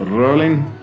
Rolling.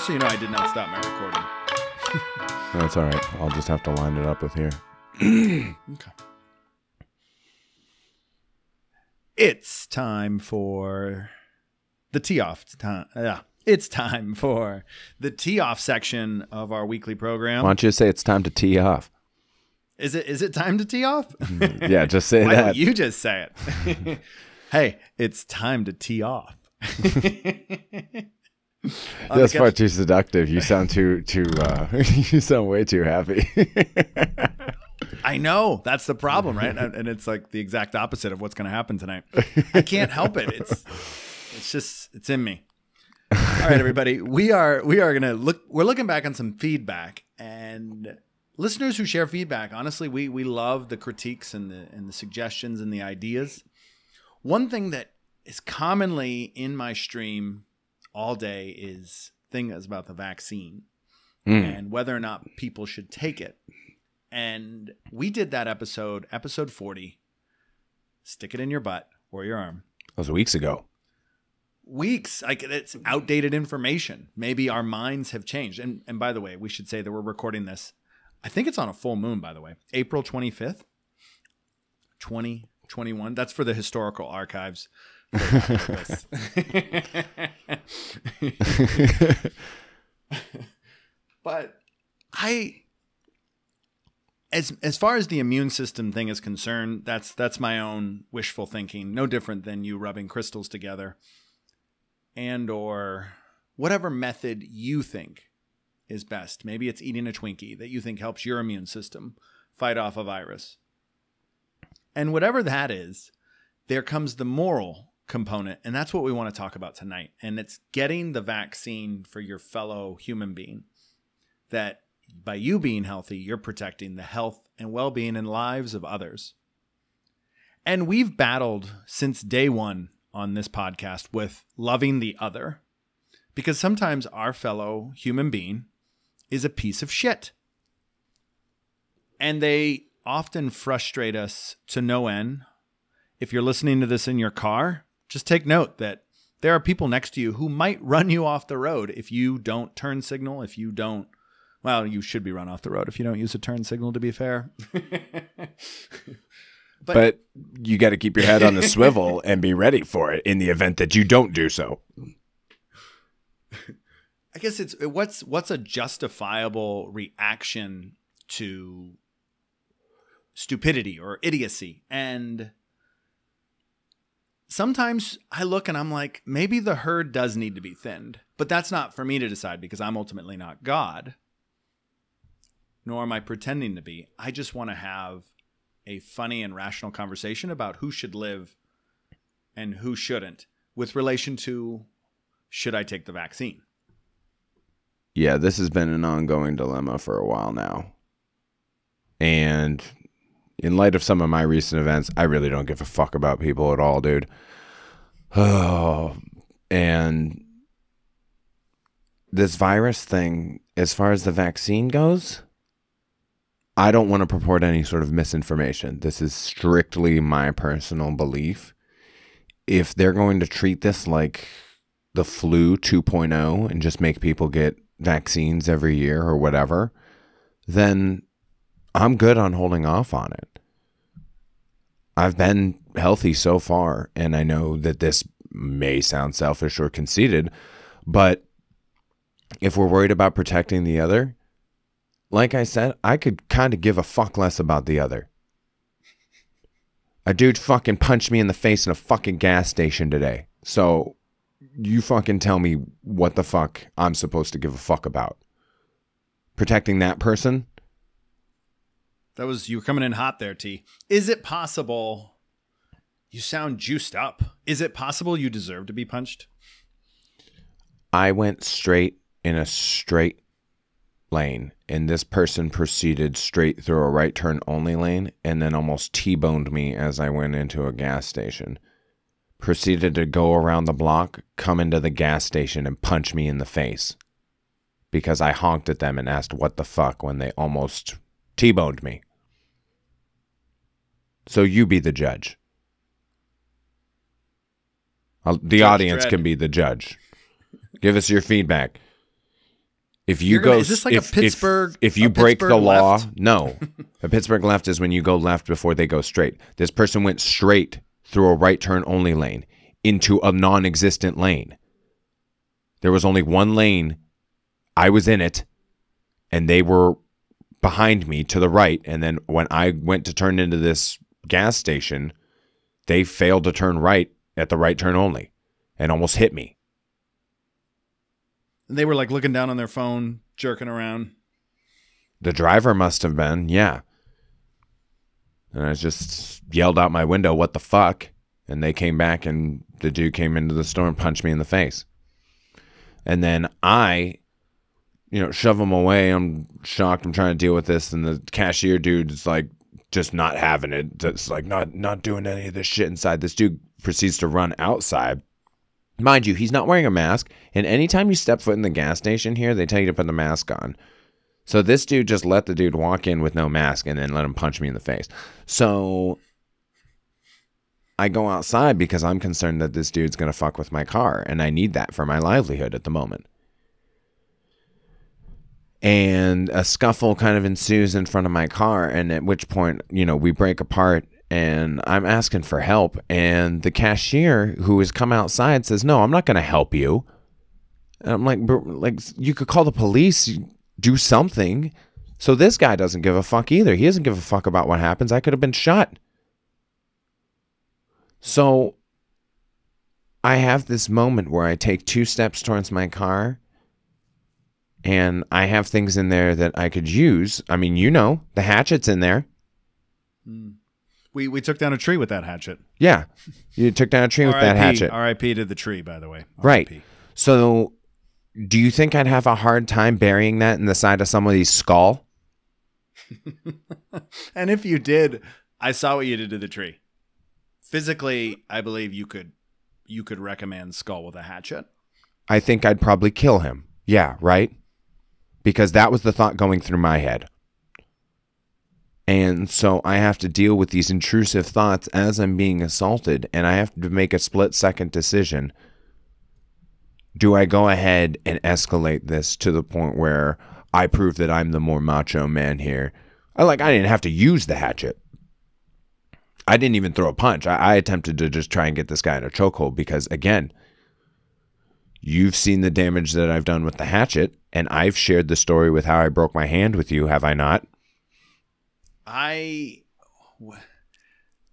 Just so you know, I did not stop my recording. That's all right. I'll just have to line it up with here. Okay. It's time for the tee off time. Yeah, it's time for the tee off section of our weekly program. Why don't you say it's time to tee off? Is it is it time to tee off? Yeah, just say Why that. you just say it? hey, it's time to tee off. That's far too seductive. You sound too too. uh You sound way too happy. I know that's the problem, right? And and it's like the exact opposite of what's going to happen tonight. I can't help it. It's it's just it's in me. All right, everybody, we are we are going to look. We're looking back on some feedback and listeners who share feedback. Honestly, we we love the critiques and the and the suggestions and the ideas. One thing that is commonly in my stream all day is things about the vaccine Mm. and whether or not people should take it. And we did that episode, episode 40. Stick it in your butt or your arm. That was weeks ago. Weeks, like it's outdated information. Maybe our minds have changed. And and by the way, we should say that we're recording this. I think it's on a full moon, by the way. April 25th, 2021. That's for the historical archives. But I as as far as the immune system thing is concerned, that's that's my own wishful thinking. No different than you rubbing crystals together, and or whatever method you think is best. Maybe it's eating a Twinkie that you think helps your immune system fight off a virus. And whatever that is, there comes the moral component, and that's what we want to talk about tonight. And it's getting the vaccine for your fellow human being. That by you being healthy, you're protecting the health and well being and lives of others. And we've battled since day one on this podcast with loving the other because sometimes our fellow human being is a piece of shit. And they often frustrate us to no end. If you're listening to this in your car, just take note that there are people next to you who might run you off the road if you don't turn signal, if you don't well, you should be run off the road if you don't use a turn signal, to be fair. But you got to keep your head on the swivel and be ready for it in the event that you don't do so. I guess it's what's what's a justifiable reaction to stupidity or idiocy. And sometimes I look and I'm like, maybe the herd does need to be thinned. But that's not for me to decide because I'm ultimately not God. Nor am I pretending to be. I just want to have a funny and rational conversation about who should live and who shouldn't with relation to should I take the vaccine? Yeah, this has been an ongoing dilemma for a while now. And in light of some of my recent events, I really don't give a fuck about people at all, dude. Oh, and this virus thing, as far as the vaccine goes, I don't want to purport any sort of misinformation. This is strictly my personal belief. If they're going to treat this like the flu 2.0 and just make people get vaccines every year or whatever, then I'm good on holding off on it. I've been healthy so far, and I know that this may sound selfish or conceited, but if we're worried about protecting the other, like I said, I could kind of give a fuck less about the other. A dude fucking punched me in the face in a fucking gas station today. So you fucking tell me what the fuck I'm supposed to give a fuck about. Protecting that person? That was you were coming in hot there, T. Is it possible? You sound juiced up. Is it possible you deserve to be punched? I went straight in a straight lane, and this person proceeded straight through a right turn only lane and then almost T boned me as I went into a gas station. Proceeded to go around the block, come into the gas station, and punch me in the face because I honked at them and asked what the fuck when they almost T boned me. So you be the judge. Uh, the Judge audience Dredd. can be the judge. Give us your feedback. If you You're gonna- go, is this like a if, if- Pittsburgh- If, a you break the law, left? no. a Pittsburgh left is when you go left before they go straight. This person went straight through a right turn only lane into a non-existent lane. There was only one lane. I was in it, and they were behind me to the right. And then when I went to turn into this gas station, they failed to turn right at the right turn only, and almost hit me. And they were like looking down on their phone, jerking around. The driver must have been, yeah. And I just yelled out my window, what the fuck? And they came back and the dude came into the store and punched me in the face. And then I, you know, shove him away. I'm shocked. I'm trying to deal with this. And the cashier dude is like just not having it. Just like not not doing any of this shit inside. This dude proceeds to run outside. Mind you, he's not wearing a mask. And anytime you step foot in the gas station here, they tell you to put the mask on. So this dude just let the dude walk in with no mask and then let him punch me in the face. So I go outside because I'm concerned that this dude's going to fuck with my car and I need that for my livelihood at the moment. And a scuffle kind of ensues in front of my car and at which point, you know, we break apart and I'm asking for help and the cashier who has come outside says, "No, I'm not going to help you." And I'm like, like you could call the police, do something. So this guy doesn't give a fuck either. He doesn't give a fuck about what happens. I could have been shot. So I have this moment where I take two steps towards my car and I have things in there that I could use. I mean, you know, the hatchet's in there. Hmm. We we took down a tree with that hatchet. Yeah. You took down a tree with that hatchet. R.I.P. to the tree, by the way. Right. So do you think I'd have a hard time burying that in the side of somebody's skull? And if you did, I saw what you did to the tree. Physically, I believe you could you could recommend skull with a hatchet. I think I'd probably kill him. Yeah, right? Because that was the thought going through my head. And so I have to deal with these intrusive thoughts as I'm being assaulted, and I have to make a split second decision. Do I go ahead and escalate this to the point where I prove that I'm the more macho man here? I like I didn't have to use the hatchet. I didn't even throw a punch. I, I attempted to just try and get this guy in a chokehold because again, You've seen the damage that I've done with the hatchet, and I've shared the story with how I broke my hand with you, have I not? I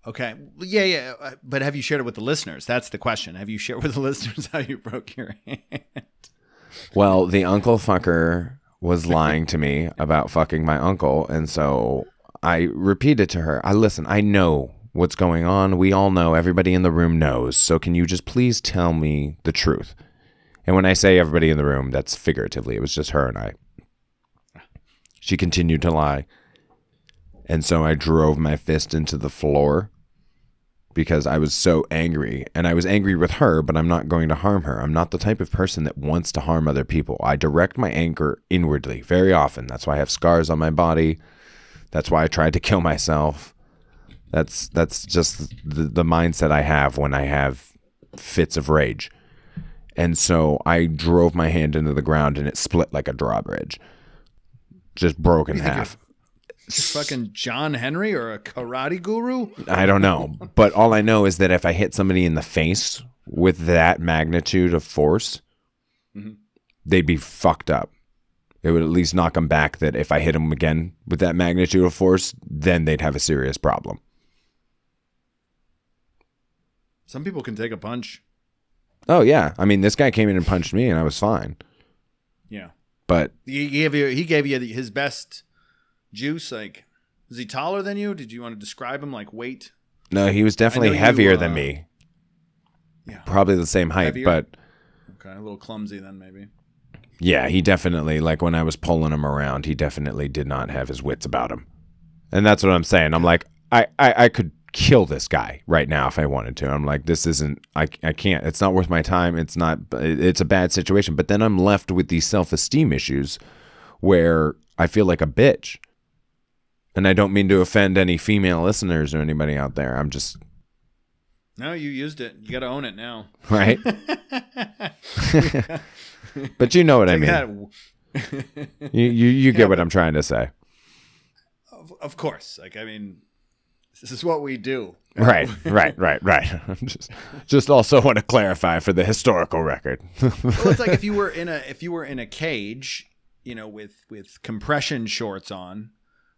okay, yeah, yeah. uh, But have you shared it with the listeners? That's the question. Have you shared with the listeners how you broke your hand? Well, the uncle fucker was lying to me about fucking my uncle, and so I repeated to her, I listen, I know what's going on. We all know, everybody in the room knows. So can you just please tell me the truth? And when I say everybody in the room, that's figuratively. It was just her and I. She continued to lie. And so I drove my fist into the floor because I was so angry. And I was angry with her, but I'm not going to harm her. I'm not the type of person that wants to harm other people. I direct my anger inwardly very often. That's why I have scars on my body. That's why I tried to kill myself. That's that's just the, the mindset I have when I have fits of rage. And so I drove my hand into the ground and it split like a drawbridge. Just broke in half. Fucking John Henry or a karate guru? I don't know. But all I know is that if I hit somebody in the face with that magnitude of force, Mhm. they'd be fucked up. It would at least knock them back that if I hit them again with that magnitude of force, then they'd have a serious problem. Some people can take a punch. Oh, yeah. I mean, this guy came in and punched me and I was fine. Yeah. But He gave you he gave you his best juice. Like Is he taller than you? Did you want to describe him like weight? No, he was definitely know you, heavier uh, than me. Yeah. Probably the same height, Heavier? but Okay, a little clumsy then maybe. yeah, he definitely like when I was pulling him around, he definitely did not have his wits about him. And that's what I'm saying. I'm like, I, I, I could kill this guy right now if I wanted to. I'm like, this isn't, I, I can't, it's not worth my time. It's not, it's a bad situation. But then I'm left with these self esteem issues where I feel like a bitch. And I don't mean to offend any female listeners or anybody out there. I'm just, No, you used it. You got to own it now. right? but you know what I mean. You, you, you get what I'm trying to say. Of, of course. Like I mean, this is what we do. Right, right, right, right. just, just also want to clarify for the historical record. well, it's like if you were in a if you were in a cage, you know, with with compression shorts on,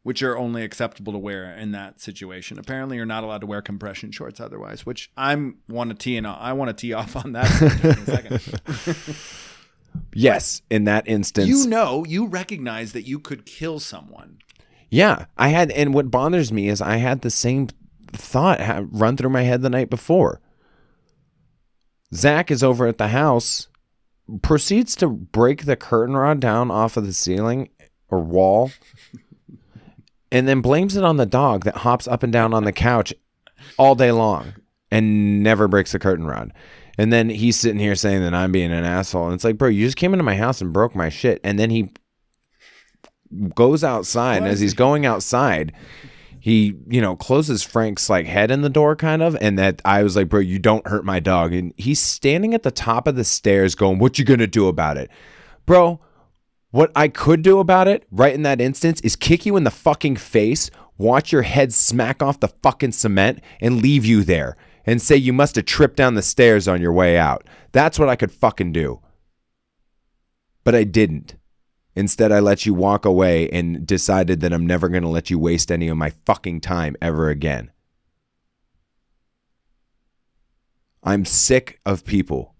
which are only acceptable to wear in that situation. Apparently, you're not allowed to wear compression shorts otherwise. Which I'm want to tee and I want to tee off on that in a second. yes, in that instance, You know, you recognize that you could kill someone. Yeah, I had, and what bothers me is I had the same thought run through my head the night before. Zach is over at the house, proceeds to break the curtain rod down off of the ceiling or wall, and then blames it on the dog that hops up and down on the couch all day long and never breaks the curtain rod. And then he's sitting here saying that I'm being an asshole. And it's like, bro, you just came into my house and broke my shit. And then he goes outside. And as he's going outside, he, you know, closes Frank's like head in the door kind of. And that I was like, bro, you don't hurt my dog. And he's standing at the top of the stairs going, what you to do about it? Bro, what I could do about it right in that instance is kick you in the fucking face, watch your head smack off the fucking cement, and leave you there and say you must have tripped down the stairs on your way out. That's what I could fucking do. But I didn't. Instead, I let you walk away and decided that I'm never going to let you waste any of my fucking time ever again. I'm sick of people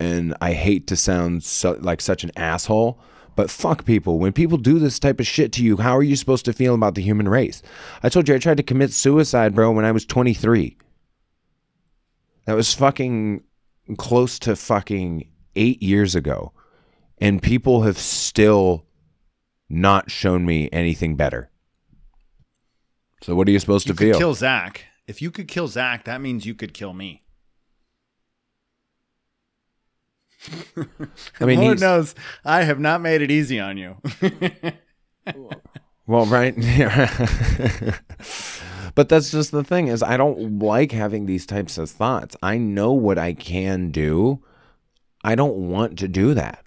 and I hate to sound so, like such an asshole, but fuck people. When people do this type of shit to you, how are you supposed to feel about the human race? I told you I tried to commit suicide, bro, when I was 23. That was fucking close to fucking eight years ago. And people have still not shown me anything better. So, what are you supposed You to could feel? kill Zach. If you could kill Zach, that means you could kill me. I mean, Lord knows I have not made it easy on you. Well, right. but that's just the thing is I don't like having these types of thoughts. I know what I can do. I don't want to do that.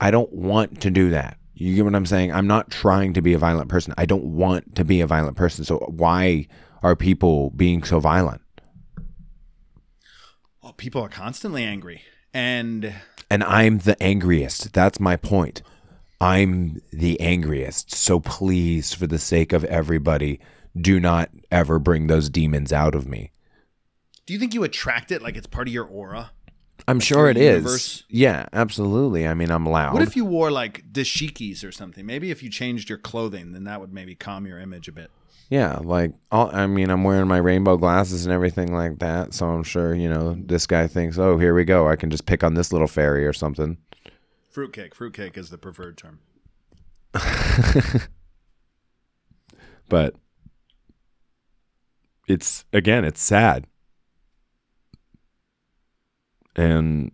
I don't want to do that. You get what I'm saying? I'm not trying to be a violent person. I don't want to be a violent person. So why are people being so violent? well, people are constantly angry. And And I'm the angriest. That's my point. I'm the angriest. So please, for the sake of everybody, do not ever bring those demons out of me. do you think you attract it like it's part of your aura? I'm sure it is. universe? Yeah, absolutely. I mean, I'm loud. What if you wore like dashikis or something? Maybe if you changed your clothing, then that would maybe calm your image a bit. yeah, like all, I mean, I'm wearing my rainbow glasses and everything like that, so I'm sure you know this guy thinks, oh, here we go. I can just pick on this little fairy or something. Fruitcake. Fruitcake is the preferred term. But it's again, it's sad, and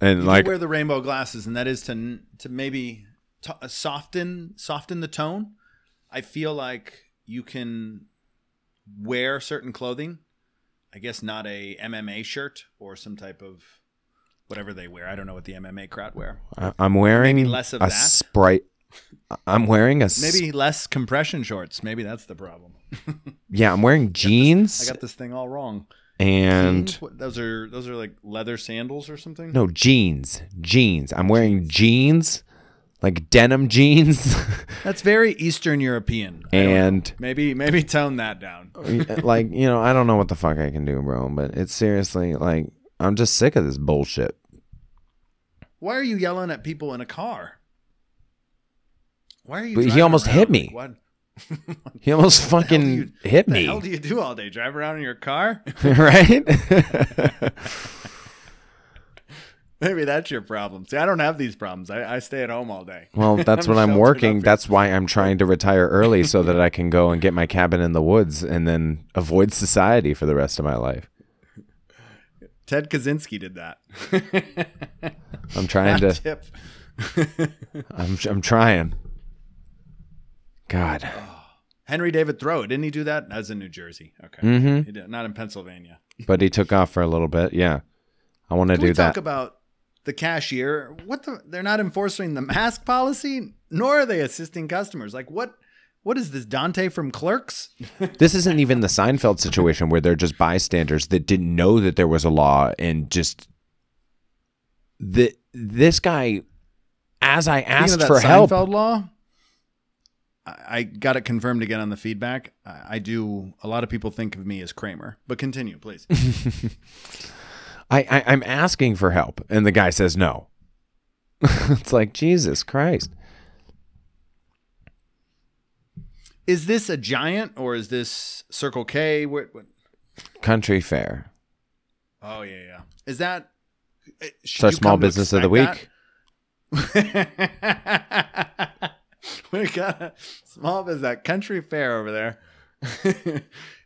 and You like wear the rainbow glasses, and that is to to maybe to uh, soften soften the tone. I feel like you can wear certain clothing. I guess not a MMA shirt or some type of whatever they wear. I don't know what the MMA crowd wear. I- I'm wearing Maybe less of a that? sprite. I'm wearing a Maybe less compression shorts. Maybe that's the problem. yeah. I'm wearing jeans I got this thing all wrong. And Jeans? What, those are those are like leather sandals or something. No, jeans. Jeans. I'm wearing jeans, like denim jeans, That's very Eastern European. I and maybe maybe tone that down. like, you know, I don't know what the fuck I can do, bro, but it's seriously like I'm just sick of this bullshit. Why are you yelling at people in a car? Why are you? But he almost around? hit me. What? He almost fucking you- hit the me, hell do you do all day? Drive around in your car? right? Maybe that's your problem. See, I don't have these problems. I, I stay at home all day. well, that's what I'm sheltered working. up here. That's why I'm trying to retire early so that I can go and get my cabin in the woods and then avoid society for the rest of my life. Ted Kaczynski did that. I'm trying to. Tip. I'm I'm trying. God. Henry David Thoreau, didn't he do that? That's in New Jersey. Okay. hmm He did, not in Pennsylvania. But he took off for a little bit. Yeah. I want to Can do we that. talk about the cashier? What the? They're not enforcing the mask policy, nor are they assisting customers. Like what? What is this, Dante from Clerks? this isn't even the Seinfeld situation where they're just bystanders that didn't know that there was a law and just the this guy as I Speaking asked of that for help Seinfeld law. I got it confirmed again on the feedback. I do. A lot of people think of me as Kramer, but continue, please. I, I I'm asking for help and the guy says no. it's like Jesus Christ. is this a giant or is this Circle K? What? what? Country fair. Oh yeah, yeah. Is that? Uh, it's our small business of the week. we got a small business that country fair over there.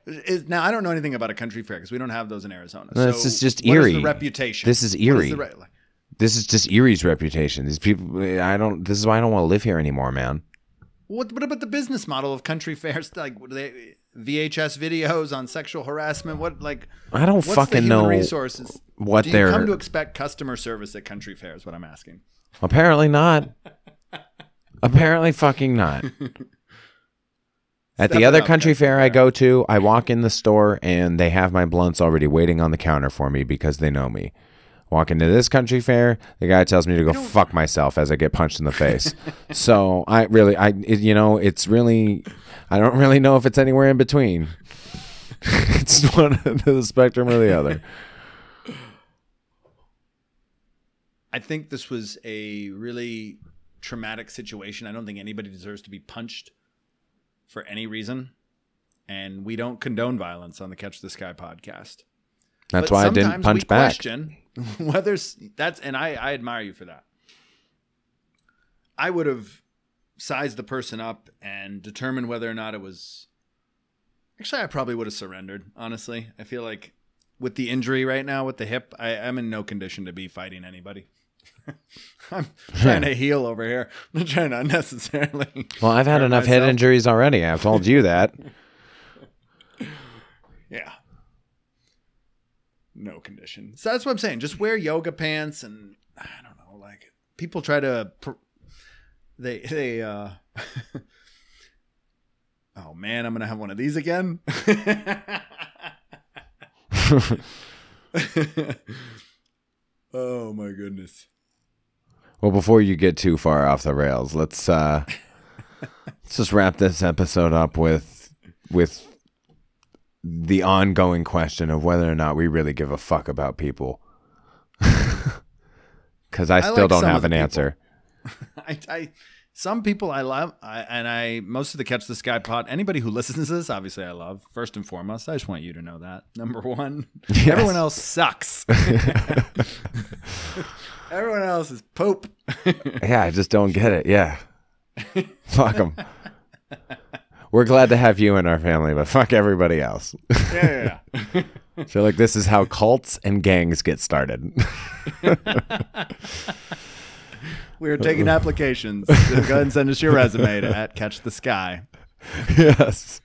is now I don't know anything about a country fair because we don't have those in Arizona. No, so this is just Erie. the reputation. This is Erie. re- like, This is just Erie's reputation. These people I don't this is why I don't want to live here anymore, man. What, what about the business model of country fairs? Like they VHS videos on sexual harassment? What like I don't fucking know resources? what Do you they're come to expect customer service at country fairs? What I'm asking. Apparently not. Apparently fucking not. At Step the other up, country country fair I go to, I walk in the store and they have my blunts already waiting on the counter for me because they know me. Walk into this country fair, the guy tells me to go fuck myself as I get punched in the face. so I really, I, it, you know, it's really, I don't really know if it's anywhere in between. it's one of the spectrum or the other. I think this was a really traumatic situation. I don't think anybody deserves to be punched for any reason. And we don't condone violence on the Catch the Sky podcast. That's But why I didn't punch back. Question whether that's and I, I admire you for that. I would have sized the person up and determined whether or not it was. Actually, I probably would have surrendered. Honestly, I feel like with the injury right now with the hip, I, I'm in no condition to be fighting anybody. I'm trying to heal over here. I'm not trying to unnecessarily. Well, I've had enough head injuries already. I've told you that. Yeah. No condition. So that's what I'm saying. Just wear yoga pants and I don't know, like people try to pr- they they uh Oh man, I'm going to have one of these again. oh my goodness. Well, before you get too far off the rails, let's uh let's just wrap this episode up with with the ongoing question of whether or not we really give a fuck about people. Cuz I still like don't have an people. answer. I, I some people I love, I, and I most of the Catch the Sky pod. Anybody who listens to this, obviously, I love. First and foremost, I just want you to know that. Number one, Yes. everyone else sucks. everyone else is pope. Yeah, I just don't get it. Yeah. fuck them. We're glad to have you in our family, but fuck everybody else. yeah, yeah, yeah. I feel like this is how cults and gangs get started. We are taking applications. Go ahead and send us your resume to at Catch the Sky. yes.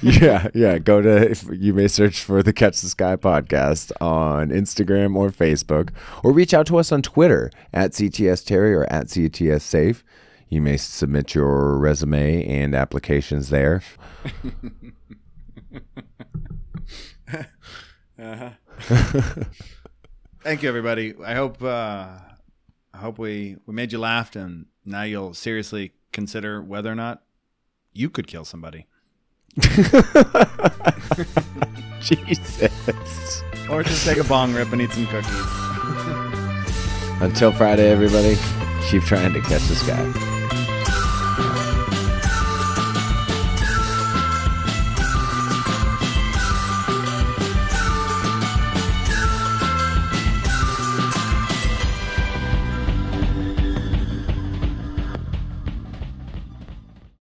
Yeah, yeah. Go to if you may search for the Catch the Sky podcast on Instagram or Facebook, or reach out to us on Twitter at CTS Terry or at CTS Safe. You may submit your resume and applications there. Thank you, everybody. I hope uh, I hope we we made you laugh, and now you'll seriously consider whether or not you could kill somebody. Jesus. Or just take a bong rip and eat some cookies. Until Friday, everybody, keep trying to catch this sky.